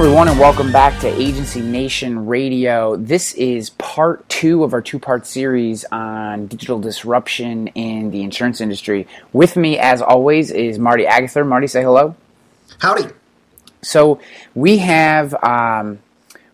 Everyone, and welcome back to Agency Nation Radio. This is part two of our two part series on digital disruption in the insurance industry. With me, as always, is Marty Agather. Marty, say hello. Howdy. So, we have. Um,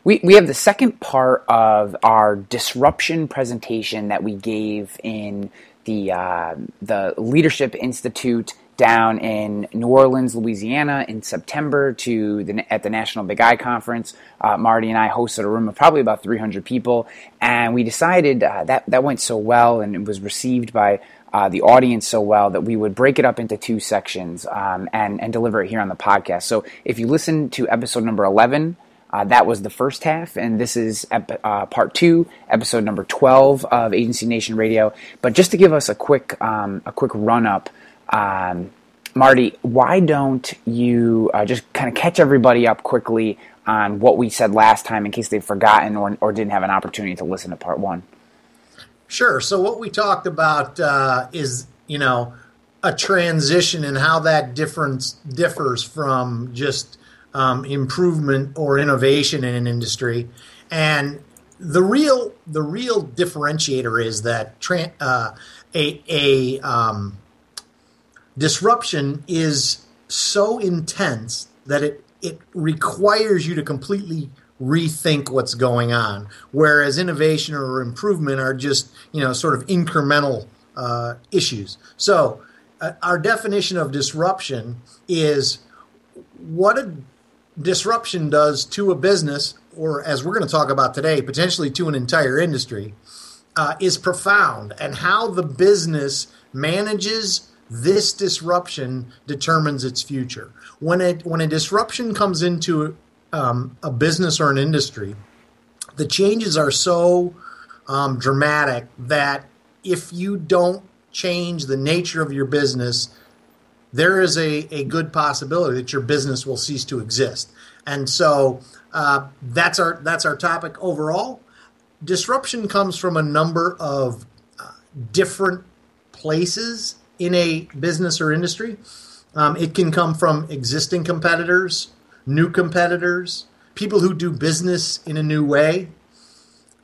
we, we have the second part of our disruption presentation that we gave in the uh, the Leadership Institute down in New Orleans, Louisiana, in September to the, at the National Big I Conference. Uh, Marty and I hosted a room of probably about 300 people, and we decided uh, that that went so well and it was received by uh, the audience so well that we would break it up into two sections um, and and deliver it here on the podcast. So if you listen to episode number 11. Uh, that was the first half, and this is ep- uh, part two, episode number twelve of Agency Nation Radio. But just to give us a quick um, a quick run up um, Marty, why don't you uh, just kind of catch everybody up quickly on what we said last time in case they've forgotten or, or didn't have an opportunity to listen to part one? Sure. So, what we talked about uh, is, you know, a transition and how that difference differs from just um, improvement or innovation in an industry. And the real the real differentiator is that tra- uh, a a um, disruption is so intense that it it requires you to completely rethink what's going on whereas innovation or improvement are just you know sort of incremental uh, issues. So uh, our definition of disruption is what a disruption does to a business or as we're going to talk about today potentially to an entire industry uh, is profound and how the business manages this disruption determines its future. When it when a disruption comes into um, a business or an industry, the changes are so um, dramatic that if you don't change the nature of your business, there is a, a good possibility that your business will cease to exist. And so uh, that's our that's our topic overall. Disruption comes from a number of uh, different places in a business or industry. Um, it can come from existing competitors, new competitors, people who do business in a new way.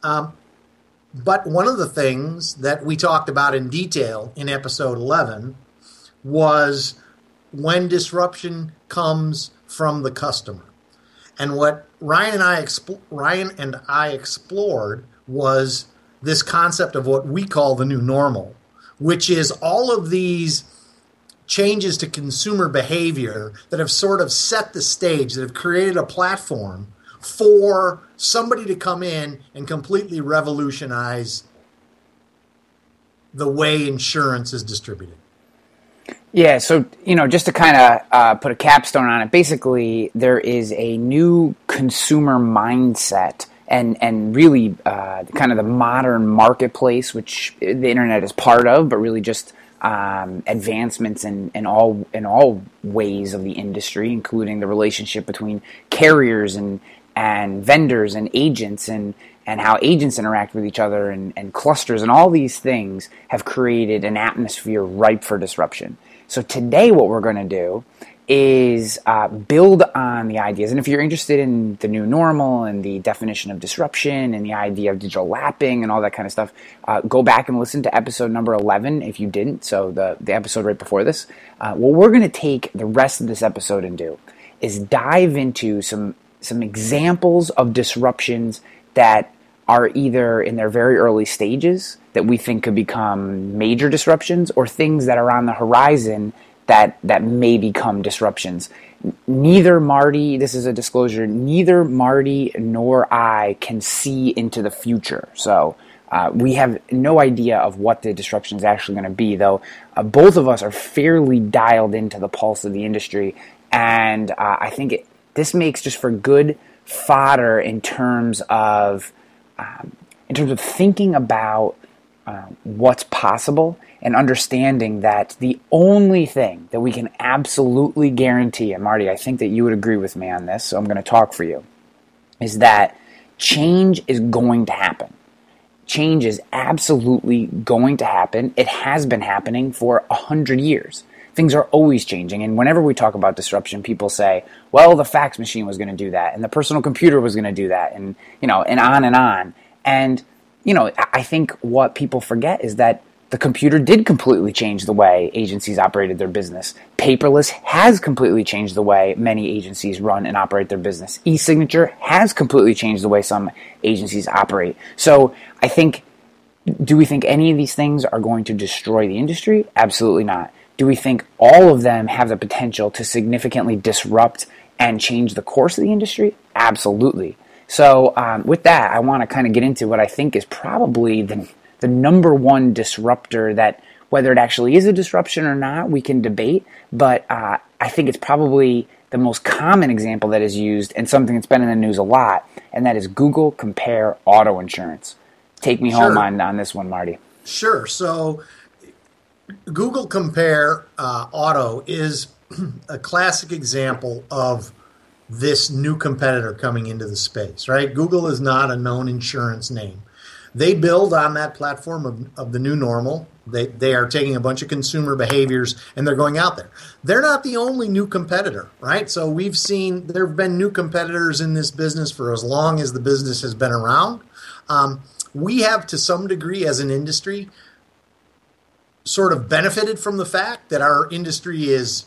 Um, but one of the things that we talked about in detail in episode 11 was when disruption comes from the customer. And what Ryan and I expl- Ryan and I explored was this concept of what we call the new normal which is all of these changes to consumer behavior that have sort of set the stage, that have created a platform for somebody to come in and completely revolutionize the way insurance is distributed. Yeah, so you know, just to kind of uh, put a capstone on it, basically there is a new consumer mindset and and really uh, kind of the modern marketplace, which the internet is part of, but really just um, advancements in, in all in all ways of the industry, including the relationship between carriers and and vendors and agents and and how agents interact with each other and, and clusters and all these things have created an atmosphere ripe for disruption. So today, what we're going to do is uh, build on the ideas. And if you're interested in the new normal and the definition of disruption and the idea of digital lapping and all that kind of stuff, uh, go back and listen to episode number 11 if you didn't. So, the, the episode right before this. Uh, what we're going to take the rest of this episode and do is dive into some, some examples of disruptions that are either in their very early stages that we think could become major disruptions or things that are on the horizon that that may become disruptions. Neither Marty, this is a disclosure, neither Marty nor I can see into the future. So uh, we have no idea of what the disruption is actually going to be, though uh, both of us are fairly dialed into the pulse of the industry. And uh, I think it, this makes just for good fodder in terms of um, in terms of thinking about uh, what's possible and understanding that the only thing that we can absolutely guarantee, and Marty, I think that you would agree with me on this, so I'm going to talk for you, is that change is going to happen. Change is absolutely going to happen. It has been happening for a hundred years. things are always changing. And whenever we talk about disruption, people say, well, the fax machine was going to do that, and the personal computer was going to do that, and, you know, and on and on. And, you know, I think what people forget is that the computer did completely change the way agencies operated their business. Paperless has completely changed the way many agencies run and operate their business. E signature has completely changed the way some agencies operate. So I think, do we think any of these things are going to destroy the industry? Absolutely not. Do we think all of them have the potential to significantly disrupt and change the course of the industry? Absolutely. So, um, with that, I want to kind of get into what I think is probably the the number one disruptor that whether it actually is a disruption or not, we can debate. But uh, I think it's probably the most common example that is used and something that's been in the news a lot, and that is Google Compare Auto Insurance. Take me sure. home on, on this one, Marty. Sure. So, Google Compare uh, Auto is a classic example of this new competitor coming into the space, right? Google is not a known insurance name. They build on that platform of, of the new normal. They, they are taking a bunch of consumer behaviors and they're going out there. They're not the only new competitor, right? So we've seen there have been new competitors in this business for as long as the business has been around. Um, we have, to some degree, as an industry, sort of benefited from the fact that our industry is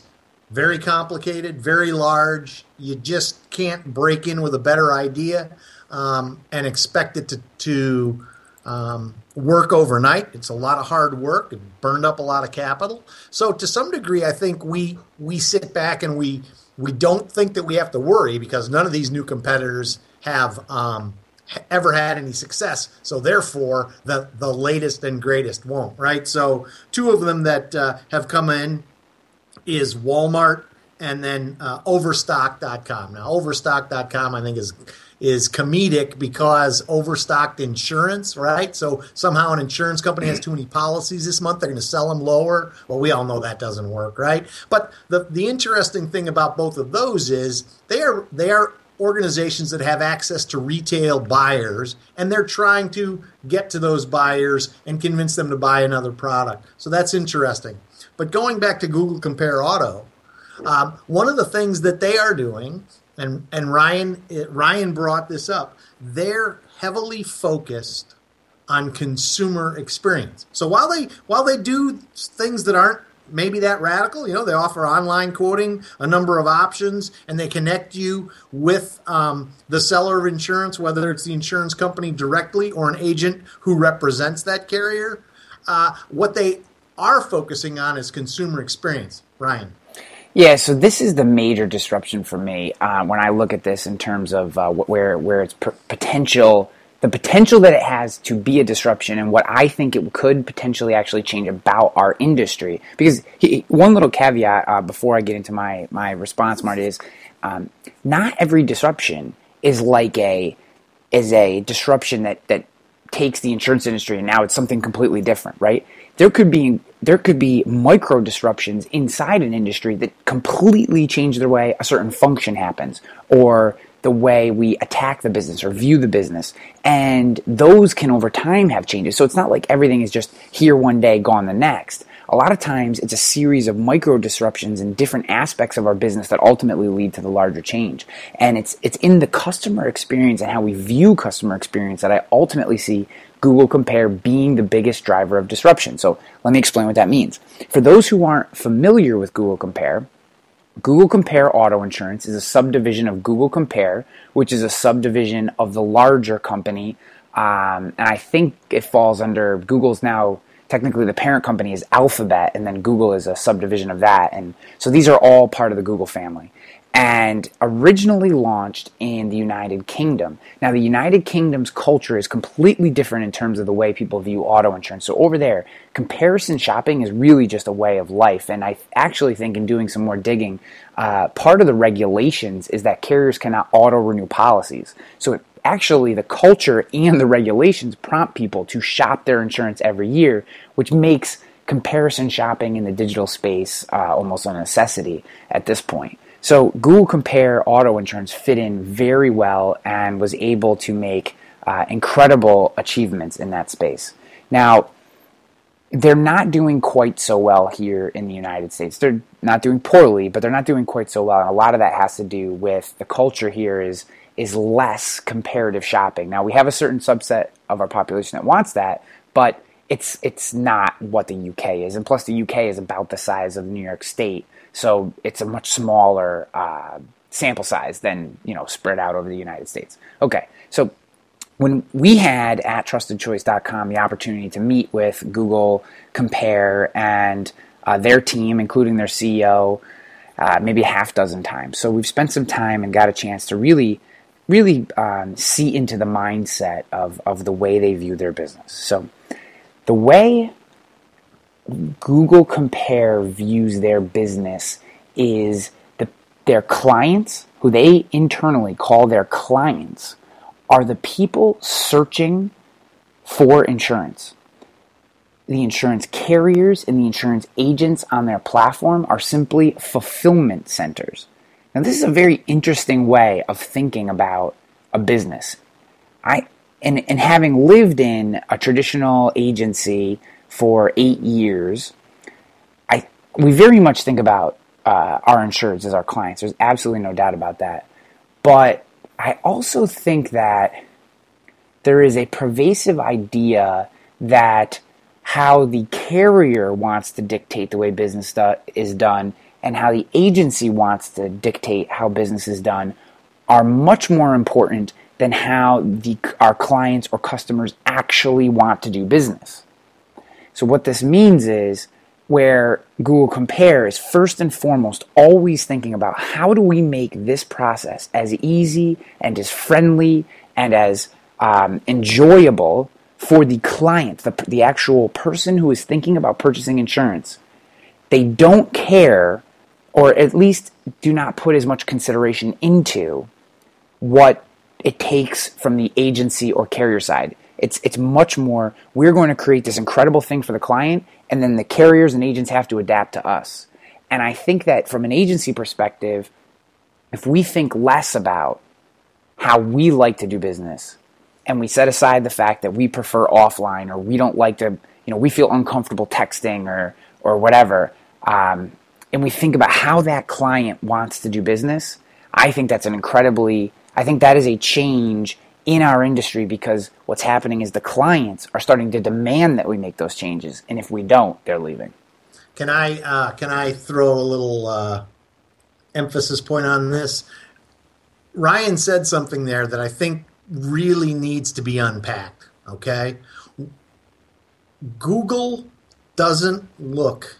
very complicated, very large. You just can't break in with a better idea um, and expect it to, to um, work overnight. It's a lot of hard work. It burned up a lot of capital. So to some degree, I think we we sit back and we we don't think that we have to worry because none of these new competitors have um, ever had any success. So therefore, the the latest and greatest won't. Right. So two of them that uh, have come in is Walmart and then uh, Overstock.com. Now Overstock.com, I think is is comedic because overstocked insurance, right? So somehow an insurance company has too many policies this month, they're going to sell them lower. Well, we all know that doesn't work, right? But the the interesting thing about both of those is they are they are organizations that have access to retail buyers and they're trying to get to those buyers and convince them to buy another product. So that's interesting. But going back to Google Compare Auto, um, one of the things that they are doing and and Ryan Ryan brought this up. They're heavily focused on consumer experience. So while they while they do things that aren't maybe that radical, you know, they offer online quoting, a number of options, and they connect you with um, the seller of insurance, whether it's the insurance company directly or an agent who represents that carrier. Uh, what they are focusing on is consumer experience. Ryan. Yeah, so this is the major disruption for me uh, when I look at this in terms of uh, where where its potential, the potential that it has to be a disruption, and what I think it could potentially actually change about our industry. Because he, one little caveat uh, before I get into my my response, Marty, is um, not every disruption is like a is a disruption that that takes the insurance industry and now it's something completely different, right? There could be there could be micro disruptions inside an industry that completely change the way a certain function happens or the way we attack the business or view the business. And those can over time have changes. So it's not like everything is just here one day, gone the next. A lot of times it's a series of micro disruptions in different aspects of our business that ultimately lead to the larger change. And it's it's in the customer experience and how we view customer experience that I ultimately see Google Compare being the biggest driver of disruption. So let me explain what that means. For those who aren't familiar with Google Compare, Google Compare Auto Insurance is a subdivision of Google Compare, which is a subdivision of the larger company. Um, and I think it falls under Google's now technically the parent company is Alphabet, and then Google is a subdivision of that. And so these are all part of the Google family and originally launched in the United Kingdom. Now, the United Kingdom's culture is completely different in terms of the way people view auto insurance. So, over there, comparison shopping is really just a way of life. And I actually think, in doing some more digging, uh, part of the regulations is that carriers cannot auto renew policies. So, it, actually, the culture and the regulations prompt people to shop their insurance every year, which makes comparison shopping in the digital space uh, almost a necessity at this point. So Google Compare Auto Insurance fit in very well and was able to make uh, incredible achievements in that space. Now, they're not doing quite so well here in the United States. They're not doing poorly, but they're not doing quite so well. And a lot of that has to do with the culture here is is less comparative shopping. Now we have a certain subset of our population that wants that, but it's it's not what the UK is. And plus the UK is about the size of New York State. So it's a much smaller uh, sample size than, you know, spread out over the United States. Okay. So when we had at trustedchoice.com the opportunity to meet with Google, Compare, and uh, their team, including their CEO, uh, maybe a half dozen times. So we've spent some time and got a chance to really, really um, see into the mindset of, of the way they view their business. So the way Google Compare views their business is the, their clients, who they internally call their clients are the people searching for insurance. The insurance carriers and the insurance agents on their platform are simply fulfillment centers. Now, this is a very interesting way of thinking about a business. I and, and having lived in a traditional agency for eight years, I we very much think about uh, our insureds as our clients. There's absolutely no doubt about that. But I also think that there is a pervasive idea that how the carrier wants to dictate the way business do- is done and how the agency wants to dictate how business is done are much more important than how the, our clients or customers actually want to do business. So, what this means is where Google Compare is first and foremost always thinking about how do we make this process as easy and as friendly and as um, enjoyable for the client, the, the actual person who is thinking about purchasing insurance. They don't care, or at least do not put as much consideration into what it takes from the agency or carrier side. It's it's much more. We're going to create this incredible thing for the client, and then the carriers and agents have to adapt to us. And I think that from an agency perspective, if we think less about how we like to do business, and we set aside the fact that we prefer offline or we don't like to, you know, we feel uncomfortable texting or or whatever, um, and we think about how that client wants to do business, I think that's an incredibly, I think that is a change in our industry because what's happening is the clients are starting to demand that we make those changes, and if we don't, they're leaving. Can I uh, can I throw a little uh, emphasis point on this? Ryan said something there that I think really needs to be unpacked. Okay, Google doesn't look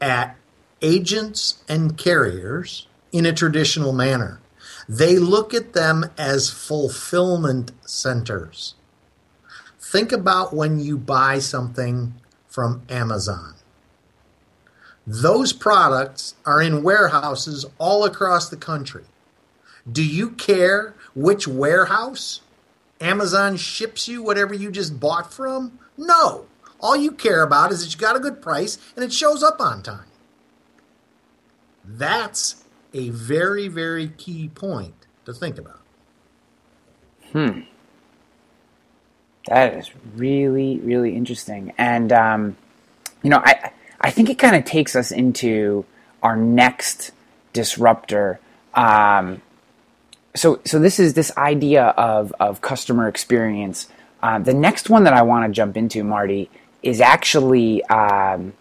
at agents and carriers in a traditional manner. They look at them as fulfillment centers. Think about when you buy something from Amazon. Those products are in warehouses all across the country. Do you care which warehouse Amazon ships you whatever you just bought from? No. All you care about is that you got a good price and it shows up on time. That's a very, very key point to think about. Hmm. That is really, really interesting. And, um, you know, I, I think it kind of takes us into our next disruptor. Um, so, so this is this idea of, of customer experience. Uh, the next one that I want to jump into, Marty, is actually um,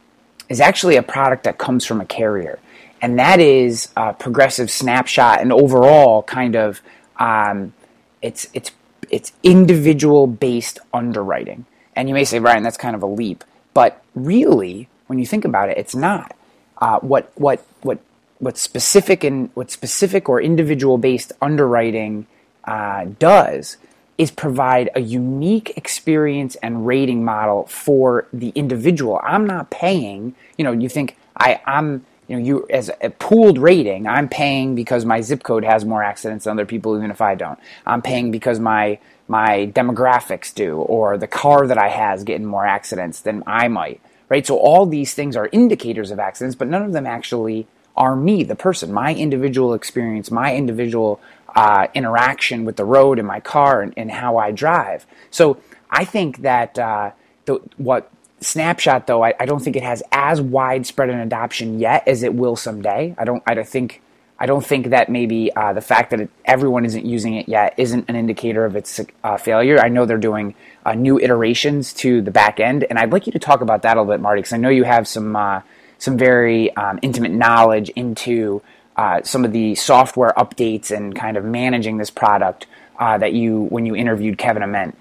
is actually a product that comes from a carrier and that is a progressive snapshot and overall kind of um, it's it's it's individual based underwriting. And you may say, Ryan, that's kind of a leap, but really, when you think about it, it's not. Uh, what what what what specific and what specific or individual based underwriting uh, does is provide a unique experience and rating model for the individual. I'm not paying. You know, you think I I'm you know, you as a pooled rating, I'm paying because my zip code has more accidents than other people, even if I don't. I'm paying because my my demographics do, or the car that I has getting more accidents than I might. Right. So all these things are indicators of accidents, but none of them actually are me, the person, my individual experience, my individual uh, interaction with the road and my car and, and, how I drive. So I think that uh, the, what snapshot though, I, I, don't think it has as widespread an adoption yet as it will someday. I don't. I don't think. I don't think that maybe uh, the fact that it, everyone isn't using it yet isn't an indicator of its uh, failure. I know they're doing uh, new iterations to the back end, and I'd like you to talk about that a little bit, Marty, because I know you have some uh, some very um, intimate knowledge into uh, some of the software updates and kind of managing this product uh, that you when you interviewed Kevin Ament.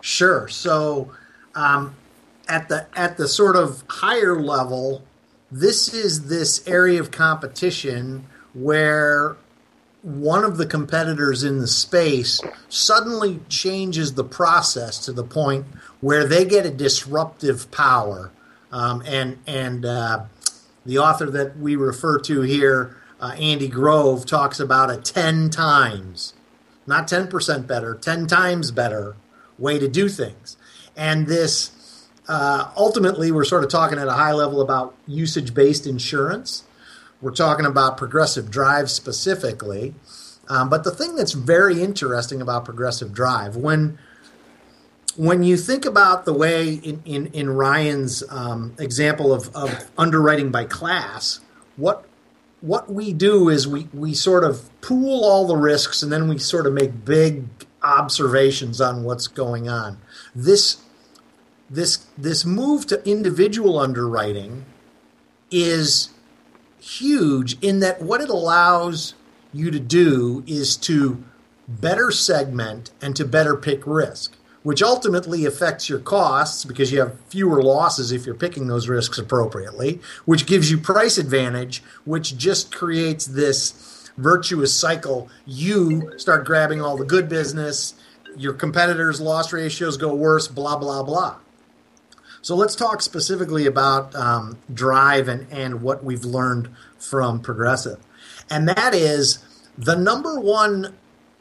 Sure. So um, at the at the sort of higher level, this is this area of competition where one of the competitors in the space suddenly changes the process to the point where they get a disruptive power. Um, and and uh, the author that we refer to here, uh, Andy Grove, talks about a 10 times, not 10% better, 10 times better way to do things. And this uh, ultimately, we're sort of talking at a high level about usage based insurance. We're talking about progressive drive specifically. Um, but the thing that's very interesting about progressive drive, when when you think about the way in, in, in Ryan's um, example of, of underwriting by class, what what we do is we, we sort of pool all the risks and then we sort of make big observations on what's going on. This this this move to individual underwriting is huge in that what it allows you to do is to better segment and to better pick risk, which ultimately affects your costs because you have fewer losses if you're picking those risks appropriately, which gives you price advantage, which just creates this virtuous cycle. You start grabbing all the good business, your competitors' loss ratios go worse, blah, blah, blah. So let's talk specifically about um, Drive and, and what we've learned from Progressive. And that is the number one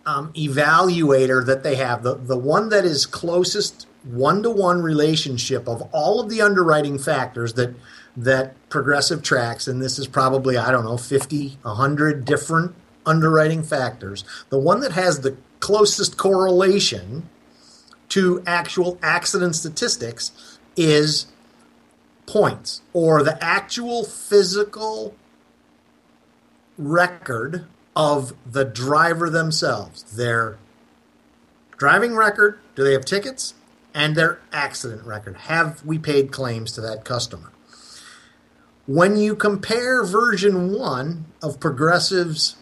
um, evaluator that they have, the, the one that is closest one to one relationship of all of the underwriting factors that that Progressive tracks, and this is probably, I don't know, 50, 100 different underwriting factors. The one that has the closest correlation to actual accident statistics is points or the actual physical record of the driver themselves. Their driving record do they have tickets? And their accident record. Have we paid claims to that customer? When you compare version 1 of progressive's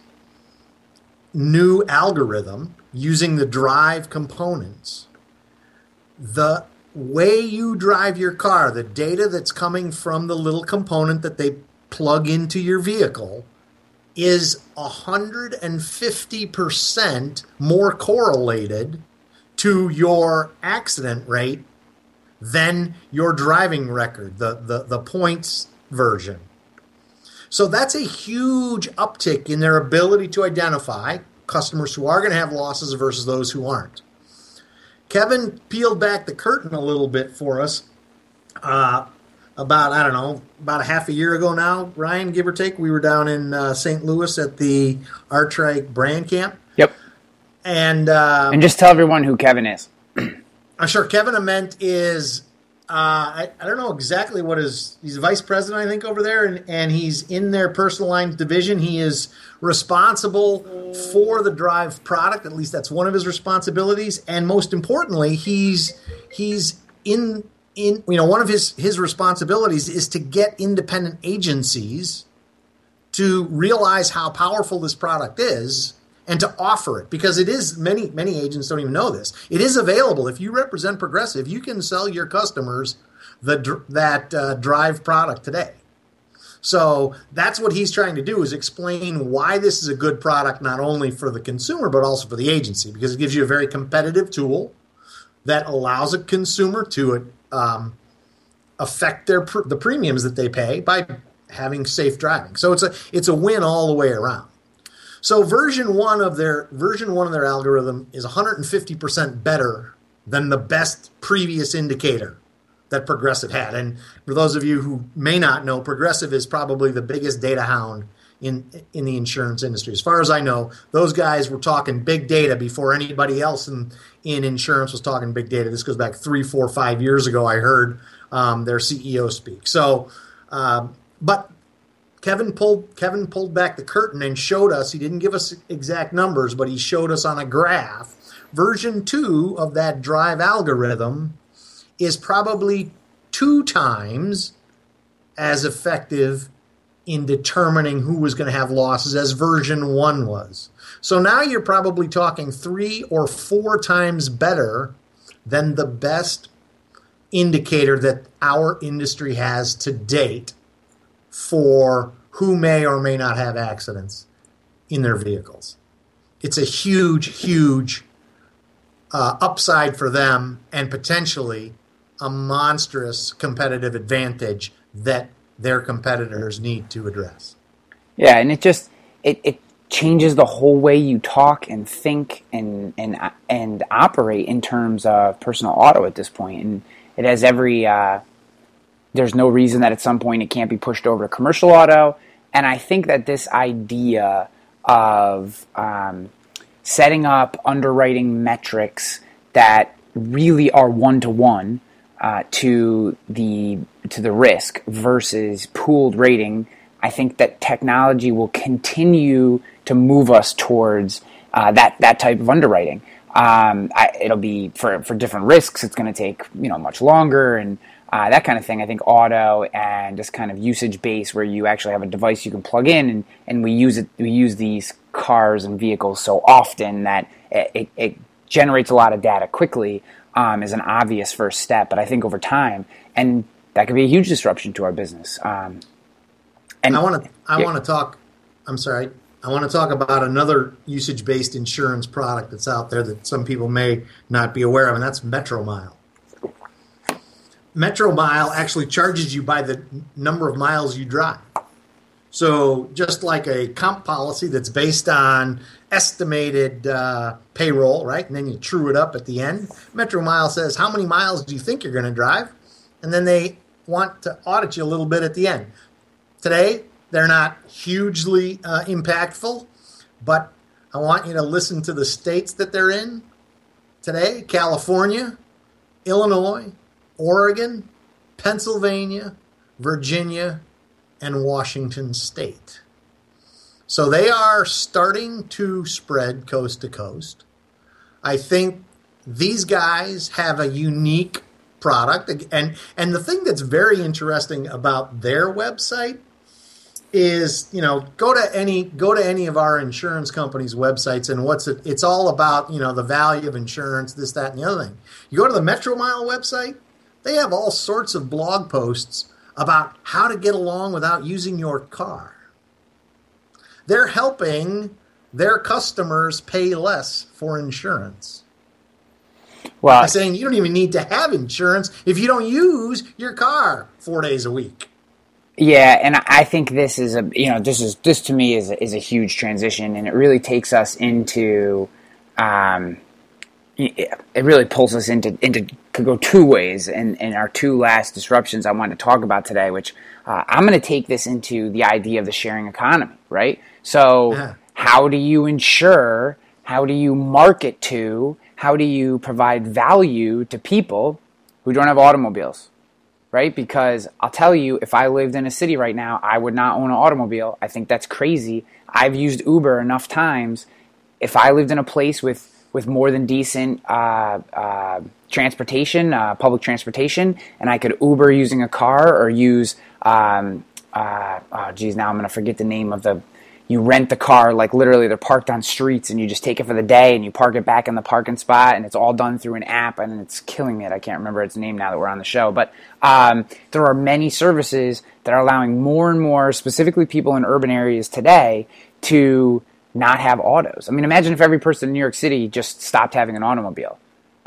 new algorithm using the drive components the way you drive your car, the data that's coming from the little component that they plug into your vehicle, is 150% more correlated to your accident rate than your driving record, the, the, the points version. So that's a huge uptick in their ability to identify customers who are going to have losses versus those who aren't. Kevin peeled back the curtain a little bit for us uh, about, I don't know, about a half a year ago now, Ryan, give or take. We were down in uh, St. Louis at the Artrike brand camp. Yep. And, uh, and just tell everyone who Kevin is. I'm sure Kevin Ament is Uh, I, I, don't know exactly what his he's vice president I think over there and, and he's in their personal lines division. He is responsible for the drive product at least that's one of his responsibilities. And most importantly he's he's in in you know one of his his responsibilities is to get independent agencies to realize how powerful this product is and to offer it because it is many many agents don't even know this. It is available if you represent Progressive. You can sell your customers the that uh, drive product today. So that's what he's trying to do is explain why this is a good product not only for the consumer but also for the agency because it gives you a very competitive tool that allows a consumer to um, affect their the premiums that they pay by having safe driving. So it's a it's a win all the way around. So version one of their version one of their algorithm is 150% better than the best previous indicator that Progressive had. And for those of you who may not know, Progressive is probably the biggest data hound in in the insurance industry. As far as I know, those guys were talking big data before anybody else in in insurance was talking big data. This goes back three, four, five years ago. I heard um, their CEO speak. So, um, but Kevin pulled Kevin pulled back the curtain and showed us. He didn't give us exact numbers, but he showed us on a graph. Version two of that drive algorithm is probably two times as effective in determining who was going to have losses as version one was. So now you're probably talking three or four times better than the best indicator that our industry has to date for who may or may not have accidents in their vehicles. It's a huge, huge uh, upside for them and potentially a monstrous competitive advantage that their competitors need to address. Yeah, and it just it, it changes the whole way you talk and think and and and operate in terms of personal auto at this point, and it has every. Uh, there's no reason that at some point it can't be pushed over to commercial auto, and I think that this idea of um, setting up underwriting metrics that really are one to one to the to the risk versus pooled rating, I think that technology will continue to move us towards uh, that that type of underwriting. Um, I, it'll be for for different risks. It's going to take you know much longer and uh, that kind of thing. I think auto and just kind of usage based, where you actually have a device you can plug in, and, and we use it. We use these cars and vehicles so often that it, it, it generates a lot of data quickly. Um, is an obvious first step, but I think over time, and that could be a huge disruption to our business. Um, and I want to I yeah. want to talk. I'm sorry. I want to talk about another usage based insurance product that's out there that some people may not be aware of, and that's Metromile. Metromile actually charges you by the number of miles you drive. So just like a comp policy that's based on estimated uh, payroll, right, and then you true it up at the end, Metromile says how many miles do you think you're going to drive, and then they want to audit you a little bit at the end. Today, they're not hugely uh, impactful, but I want you to listen to the states that they're in today California, Illinois, Oregon, Pennsylvania, Virginia, and Washington State. So they are starting to spread coast to coast. I think these guys have a unique product and and the thing that's very interesting about their website is you know go to any go to any of our insurance companies websites and what's it it's all about you know the value of insurance this that and the other thing you go to the Metromile website they have all sorts of blog posts about how to get along without using your car they're helping their customers pay less for insurance well, by saying you don't even need to have insurance if you don't use your car four days a week. Yeah, and I think this is a you know this is this to me is a, is a huge transition, and it really takes us into, um, it really pulls us into into could go two ways, and and our two last disruptions I want to talk about today, which uh, I'm going to take this into the idea of the sharing economy, right? So, yeah. how do you insure? How do you market to? how do you provide value to people who don't have automobiles? Right? Because I'll tell you, if I lived in a city right now, I would not own an automobile. I think that's crazy. I've used Uber enough times. If I lived in a place with, with more than decent uh, uh, transportation, uh, public transportation, and I could Uber using a car or use, um, uh, oh, geez, now I'm going to forget the name of the you rent the car like literally they're parked on streets and you just take it for the day and you park it back in the parking spot and it's all done through an app and it's killing it i can't remember its name now that we're on the show. But um, there are many services that are allowing more and more specifically people in urban areas today to not have autos i mean imagine if every person in new york city just stopped having an automobile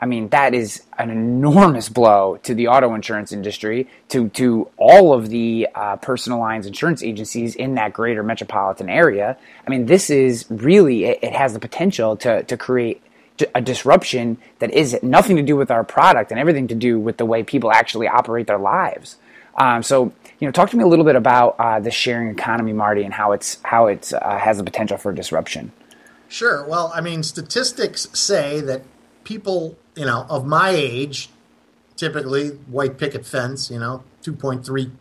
I mean, that is an enormous blow to the auto insurance industry, to, to all of the uh, personal lines insurance agencies in that greater metropolitan area. I mean, this is really, it, it has the potential to, to create a disruption that is nothing to do with our product and everything to do with the way people actually operate their lives. Um, so, you know, talk to me a little bit about uh, the sharing economy, Marty, and how it's how it uh, has the potential for disruption. Sure. Well, I mean, statistics say that people you know, of my age, typically white picket fence, you know, 2.3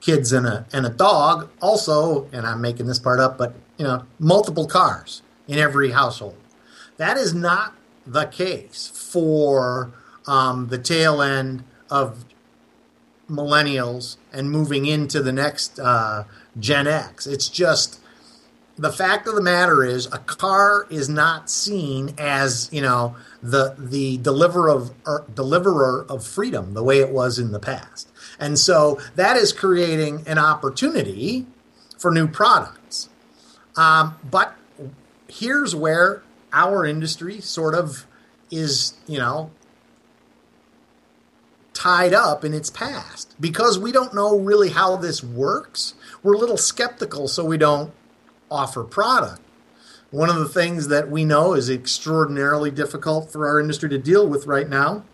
kids and a and a dog. Also, and I'm making this part up, but you know, multiple cars in every household. That is not the case for um, the tail end of millennials and moving into the next uh, Gen X. It's just the fact of the matter is a car is not seen as you know the the deliverer of er, deliverer of freedom the way it was in the past and so that is creating an opportunity for new products um, but here's where our industry sort of is you know tied up in its past because we don't know really how this works we're a little skeptical so we don't offer product. One of the things that we know is extraordinarily difficult for our industry to deal with right now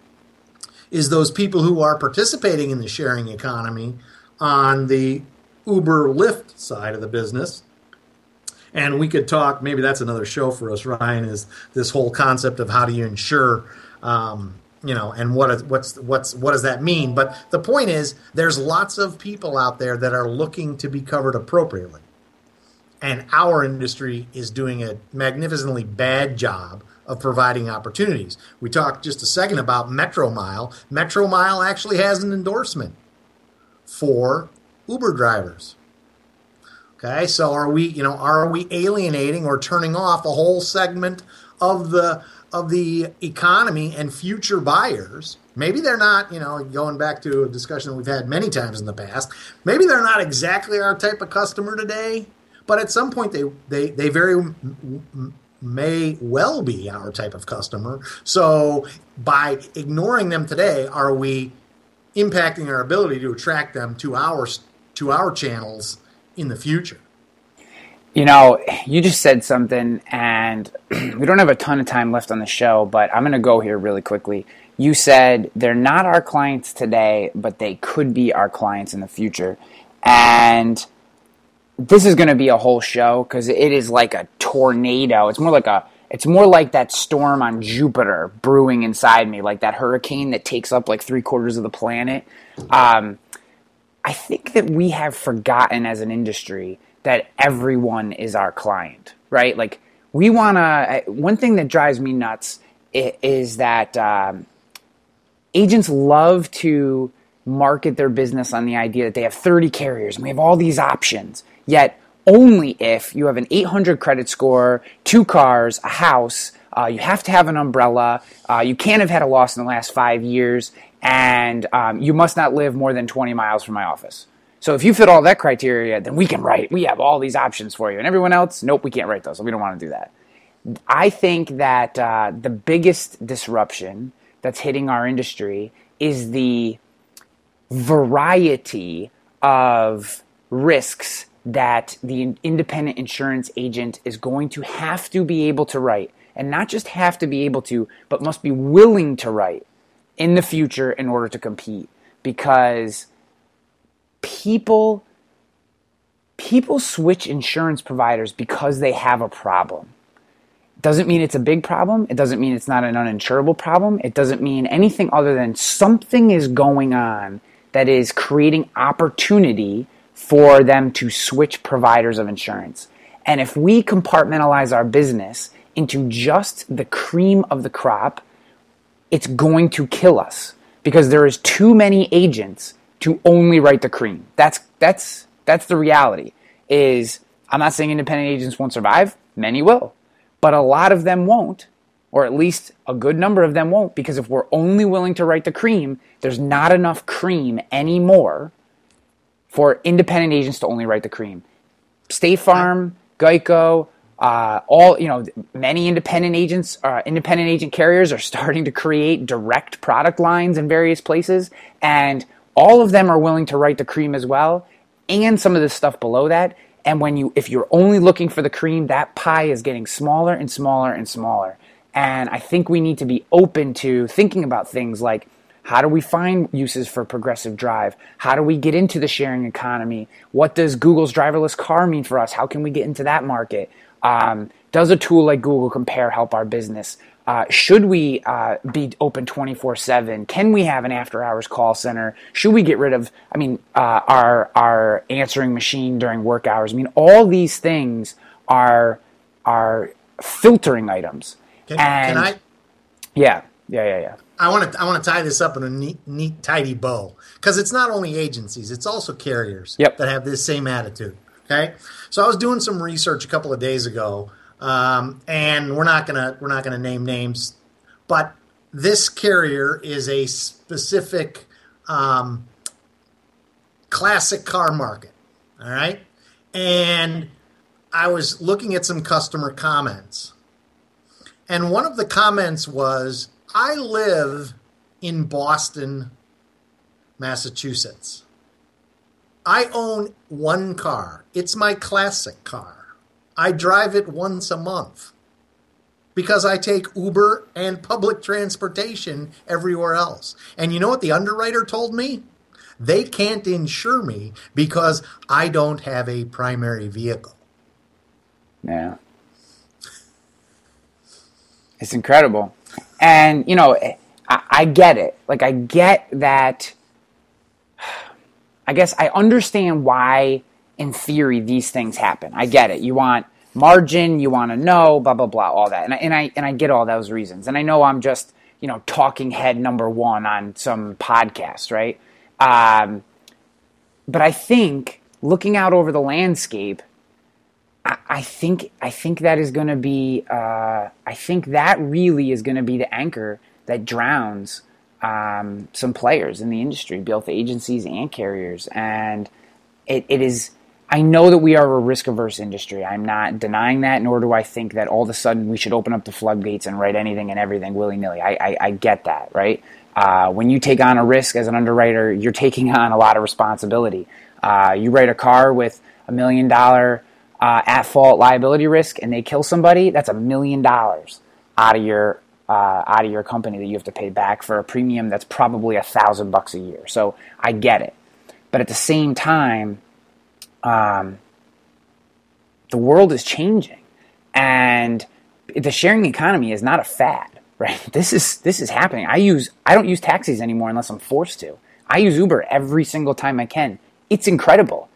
is those people who are participating in the sharing economy on the Uber Lyft side of the business. And we could talk, maybe that's another show for us, Ryan, is this whole concept of how do you insure um, you know, and what what's what's what does that mean? But the point is, there's lots of people out there that are looking to be covered appropriately and our industry is doing a magnificently bad job of providing opportunities. We talked just a second about Metromile. Metro Mile actually has an endorsement for Uber drivers. Okay, so are we, you know, are we alienating or turning off a whole segment of the of the economy and future buyers? Maybe they're not, you know, going back to a discussion we've had many times in the past. Maybe they're not exactly our type of customer today, but at some point, they they they very may well be our type of customer. So by ignoring them today, are we impacting our ability to attract them to our to our channels in the future? You know, you just said something, and we don't have a ton of time left on the show, but I'm going to go here really quickly. You said they're not our clients today, but they could be our clients in the future. And this is going to be a whole show because it is like a tornado. It's more like a it's more like that storm on Jupiter brewing inside me, like that hurricane that takes up like three quarters of the planet. Um, I think that we have forgotten as an industry that everyone is our client, right? Like we want to. One thing that drives me nuts is that um, agents love to market their business on the idea that they have 30 carriers and we have all these options Yet, only if you have an 800 credit score, two cars, a house, uh, you have to have an umbrella, uh, you can't have had a loss in the last five years, and um, you must not live more than 20 miles from my office. So if you fit all that criteria, then we can write. We have all these options for you. And everyone else, nope, we can't write those. So we don't want to do that. I think that uh, the biggest disruption that's hitting our industry is the variety of risks that the independent insurance agent is going to have to be able to write, and not just have to be able to, but must be willing to write in the future in order to compete because people people switch insurance providers because they have a problem. Doesn't mean it's a big problem. It doesn't mean it's not an uninsurable problem. It doesn't mean anything other than something is going on that is creating opportunity for them to switch providers of insurance. And if we compartmentalize our business into just the cream of the crop, it's going to kill us because there is too many agents to only write the cream. That's that's that's the reality. Is I'm not saying independent agents won't survive, many will, but a lot of them won't, or at least a good number of them won't because if we're only willing to write the cream, there's not enough cream anymore for independent agents to only write the cream. State Farm, Geico, uh, all you know, many independent agents, uh, independent agent carriers are starting to create direct product lines in various places, and all of them are willing to write the cream as well, and some of the stuff below that. And when you, if you're only looking for the cream, that pie is getting smaller and smaller and smaller. And I think we need to be open to thinking about things like how do we find uses for progressive drive? How do we get into the sharing economy? What does Google's driverless car mean for us? How can we get into that market? Um, does a tool like Google Compare help our business? Uh, should we uh, be open 24 7? Can we have an after hours call center? Should we get rid of, I mean, uh, our, our answering machine during work hours? I mean, all these things are, are filtering items. Can, and, can I? Yeah, yeah, yeah, yeah. I want to I want to tie this up in a neat, neat tidy bow because it's not only agencies, it's also carriers yep. that have this same attitude. Okay, so I was doing some research a couple of days ago, um, and we're not gonna we're not gonna name names, but this carrier is a specific um, classic car market. All right, and I was looking at some customer comments, and one of the comments was I live in Boston, Massachusetts. I own one car. It's my classic car. I drive it once a month because I take Uber and public transportation everywhere else. And you know what the underwriter told me? They can't insure me because I don't have a primary vehicle. Yeah. It's incredible. And, you know, I, I get it. Like, I get that. I guess I understand why, in theory, these things happen. I get it. You want margin, you want to know, blah, blah, blah, all that. And I, and, I, and I get all those reasons. And I know I'm just, you know, talking head number one on some podcast, right? Um, but I think looking out over the landscape, I, think I think that is going to be uh, I think that really is going to be the anchor that drowns um, some players in the industry, both agencies and carriers, and it, it is. I know that we are a risk averse industry. I'm not denying that, nor do I think that all of a sudden we should open up the floodgates and write anything and everything willy nilly. I, I, I, get that, right? Uh, when you take on a risk as an underwriter, you're taking on a lot of responsibility. Uh, you write a car with a million dollar uh, at fault liability risk and they kill somebody, that's a million dollars out of your uh, out of your company that you have to pay back for a premium that's probably a thousand bucks a year. So I get it, but at the same time, um, the world is changing, and the sharing economy is not a fad. Right? This is this is happening. I use I don't use taxis anymore unless I'm forced to. I use Uber every single time I can. It's incredible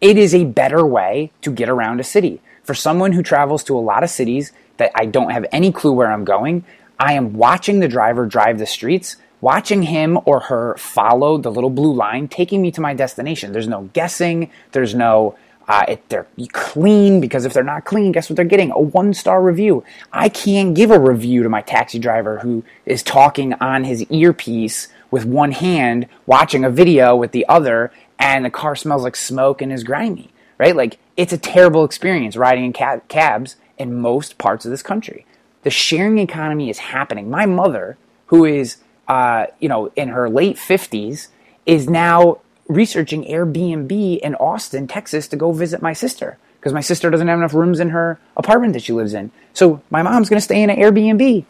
it is a better way to get around a city. For someone who travels to a lot of cities that I don't have any clue where I'm going, I am watching the driver drive the streets, watching him or her follow the little blue line, taking me to my destination. There's no guessing. There's no, uh, it, they're clean because if they're not clean, guess what they're getting? A one star review. I can't give a review to my taxi driver who is talking on his earpiece with one hand, watching a video with the other, and the car smells like smoke and is grimy, right? Like it's a terrible experience riding in cab- cabs in most parts of this country. The sharing economy is happening. My mother, who is uh, you know in her late fifties, is now researching Airbnb in Austin, Texas, to go visit my sister because my sister doesn't have enough rooms in her apartment that she lives in. So my mom's going to stay in an Airbnb.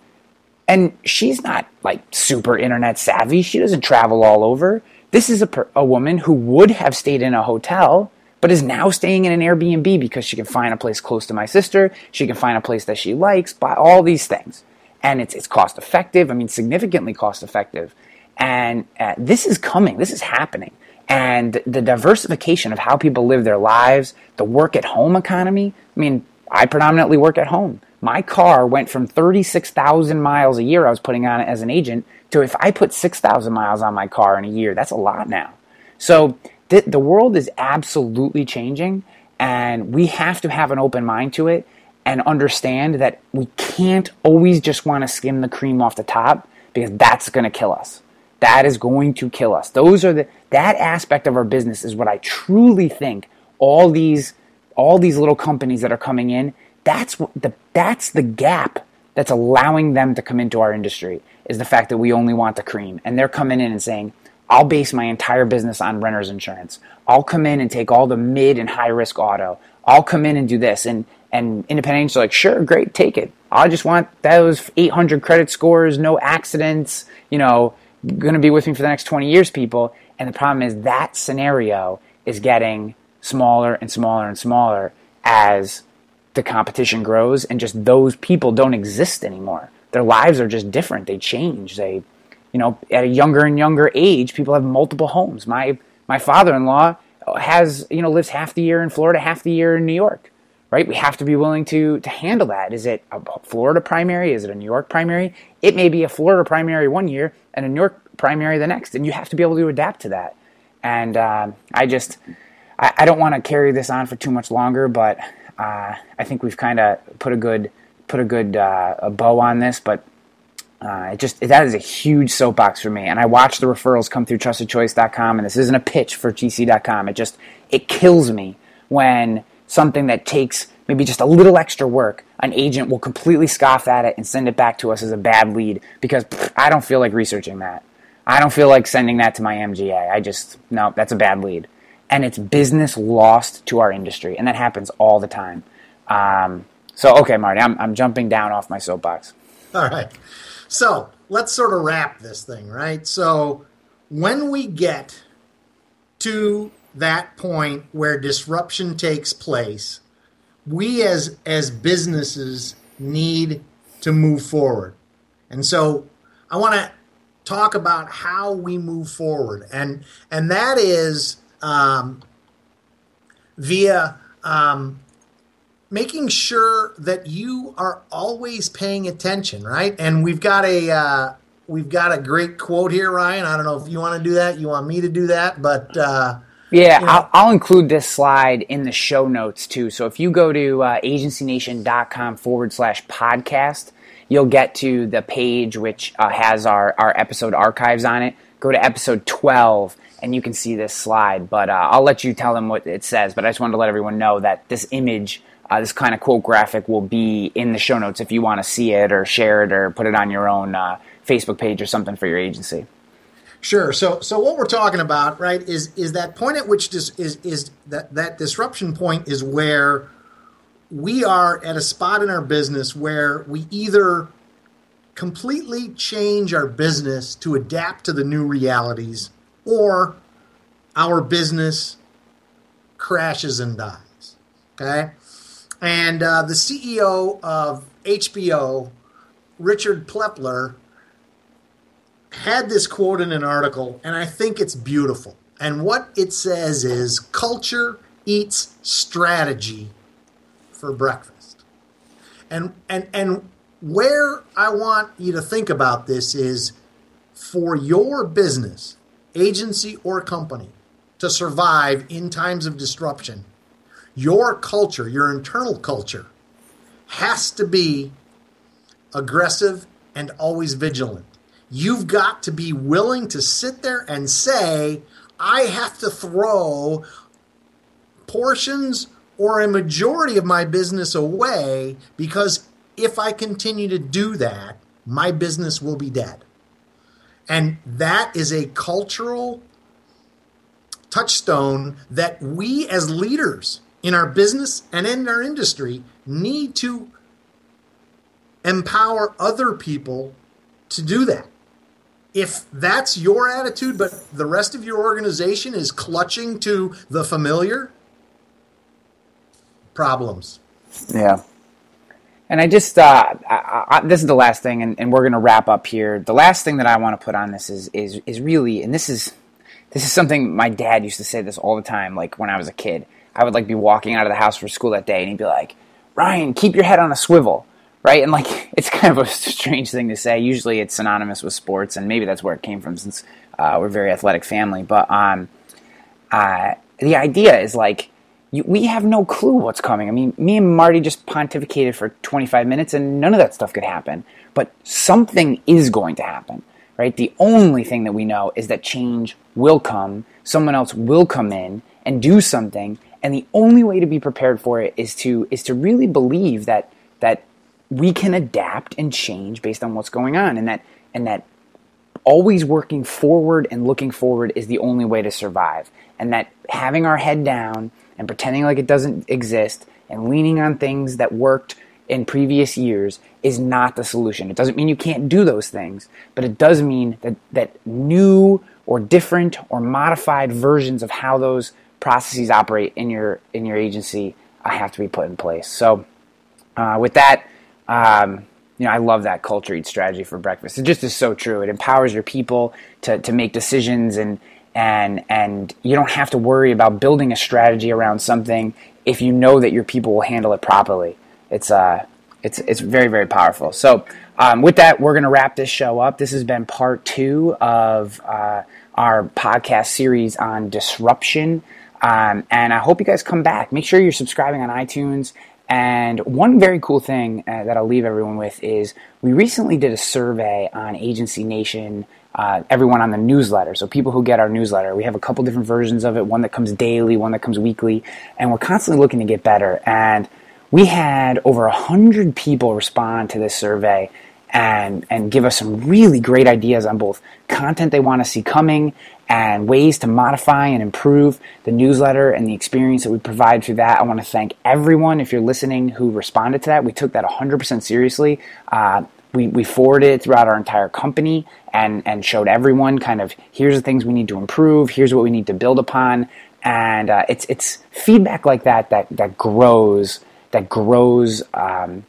And she's not like super internet savvy. She doesn't travel all over. This is a, per- a woman who would have stayed in a hotel, but is now staying in an Airbnb because she can find a place close to my sister. She can find a place that she likes, buy all these things. And it's, it's cost effective. I mean, significantly cost effective. And uh, this is coming, this is happening. And the diversification of how people live their lives, the work at home economy. I mean, I predominantly work at home. My car went from 36,000 miles a year I was putting on it as an agent to if I put 6,000 miles on my car in a year, that's a lot now. So th- the world is absolutely changing, and we have to have an open mind to it and understand that we can't always just want to skim the cream off the top because that's going to kill us. That is going to kill us. Those are the that aspect of our business is what I truly think all these all these little companies that are coming in, that's the that's the gap that's allowing them to come into our industry is the fact that we only want the cream. And they're coming in and saying, I'll base my entire business on renter's insurance. I'll come in and take all the mid and high risk auto. I'll come in and do this. And, and independent agents are like, sure, great, take it. I just want those 800 credit scores, no accidents, you know, going to be with me for the next 20 years, people. And the problem is that scenario is getting smaller and smaller and smaller as the competition grows and just those people don't exist anymore their lives are just different. They change. They, you know, at a younger and younger age, people have multiple homes. My my father-in-law has, you know, lives half the year in Florida, half the year in New York. Right? We have to be willing to to handle that. Is it a Florida primary? Is it a New York primary? It may be a Florida primary one year and a New York primary the next, and you have to be able to adapt to that. And uh, I just, I, I don't want to carry this on for too much longer, but uh, I think we've kind of put a good put a good uh, a bow on this, but uh, it just that is a huge soapbox for me. And I watch the referrals come through trustedchoice.com, and this isn't a pitch for TC.com. It just it kills me when something that takes maybe just a little extra work, an agent will completely scoff at it and send it back to us as a bad lead because pff, I don't feel like researching that. I don't feel like sending that to my MGA. I just no, that's a bad lead, and it's business lost to our industry, and that happens all the time. Um, so okay, Marty, I'm I'm jumping down off my soapbox. All right, so let's sort of wrap this thing, right? So when we get to that point where disruption takes place, we as as businesses need to move forward, and so I want to talk about how we move forward, and and that is um, via um, making sure that you are always paying attention, right? And we've got a uh, we've got a great quote here, Ryan. I don't know if you want to do that, you want me to do that, but. Uh, yeah, know. I'll, I'll, include this slide in the show notes too. So if you go to uh, agencynation.com forward slash podcast, you'll get to the page which uh, has our, our episode archives on it. Go to episode 12 and you can see this slide. But uh, I'll let you tell them what it says. But I just wanted to let everyone know that this image, uh, this kind of cool graphic, will be in the show notes if you want to see it or share it or put it on your own uh, Facebook page or something for your agency. Sure. So, so what we're talking about, right, is is that point at which dis, is is that that disruption point is where we are at a spot in our business where we either completely change our business to adapt to the new realities or our business crashes and dies. Okay? And uh, the CEO of HBO, Richard Plepler, had this quote in an article, and I think it's beautiful. And what it says is culture eats strategy for breakfast. And and and where I want you to think about this is for your business, agency or company to survive in times of disruption, your culture, your internal culture has to be aggressive and always vigilant. You've got to be willing to sit there and say, I have to throw portions or a majority of my business away because if I continue to do that, my business will be dead. And that is a cultural touchstone that we as leaders in our business and in our industry need to empower other people to do that. If that's your attitude, but the rest of your organization is clutching to the familiar, problems. Yeah. And I just, uh, I, I, this is the last thing, and, and we're going to wrap up here. The last thing that I want to put on this is, is, is really, and this is, this is something my dad used to say this all the time. Like when I was a kid, I would like be walking out of the house for school that day, and he'd be like, "Ryan, keep your head on a swivel." Right, and like it's kind of a strange thing to say. Usually, it's synonymous with sports, and maybe that's where it came from, since uh, we're a very athletic family. But um, uh, the idea is like you, we have no clue what's coming. I mean, me and Marty just pontificated for 25 minutes and none of that stuff could happen. But something is going to happen, right? The only thing that we know is that change will come, someone else will come in and do something, and the only way to be prepared for it is to is to really believe that that we can adapt and change based on what's going on and that and that always working forward and looking forward is the only way to survive and that having our head down and pretending like it doesn't exist and leaning on things that worked in previous years is not the solution. It doesn't mean you can't do those things, but it does mean that, that new or different or modified versions of how those processes operate in your in your agency uh, have to be put in place. So, uh, with that, um, you know, I love that culture eat strategy for breakfast. It just is so true. It empowers your people to, to make decisions and and and you don't have to worry about building a strategy around something if you know that your people will handle it properly. It's uh it's it's very very powerful. So um, with that, we're going to wrap this show up. This has been part two of uh, our podcast series on disruption. Um, and I hope you guys come back. Make sure you're subscribing on iTunes and one very cool thing uh, that I'll leave everyone with is we recently did a survey on Agency Nation, uh, everyone on the newsletter. So people who get our newsletter, we have a couple different versions of it, one that comes daily, one that comes weekly, and we're constantly looking to get better. And we had over a hundred people respond to this survey and and give us some really great ideas on both content they want to see coming and ways to modify and improve the newsletter and the experience that we provide through that. I want to thank everyone, if you're listening, who responded to that. We took that 100% seriously. Uh, we, we forwarded it throughout our entire company and, and showed everyone kind of here's the things we need to improve, here's what we need to build upon. And uh, it's, it's feedback like that that, that grows, that grows. Um,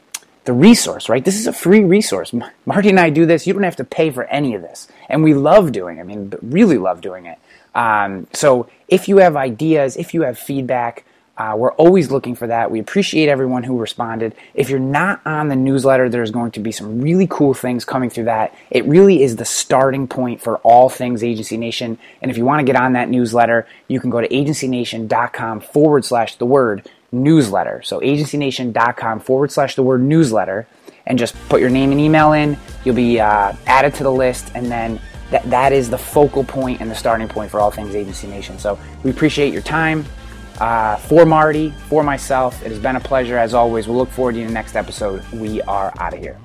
the resource, right? This is a free resource. Marty and I do this. You don't have to pay for any of this. And we love doing it. I mean, really love doing it. Um, so if you have ideas, if you have feedback, uh, we're always looking for that. We appreciate everyone who responded. If you're not on the newsletter, there's going to be some really cool things coming through that. It really is the starting point for all things Agency Nation. And if you want to get on that newsletter, you can go to agencynation.com forward slash the word newsletter. So agencynation.com forward slash the word newsletter and just put your name and email in. You'll be uh, added to the list, and then that, that is the focal point and the starting point for all things Agency Nation. So we appreciate your time. Uh, for Marty, for myself, it has been a pleasure as always. We'll look forward to the next episode. We are out of here.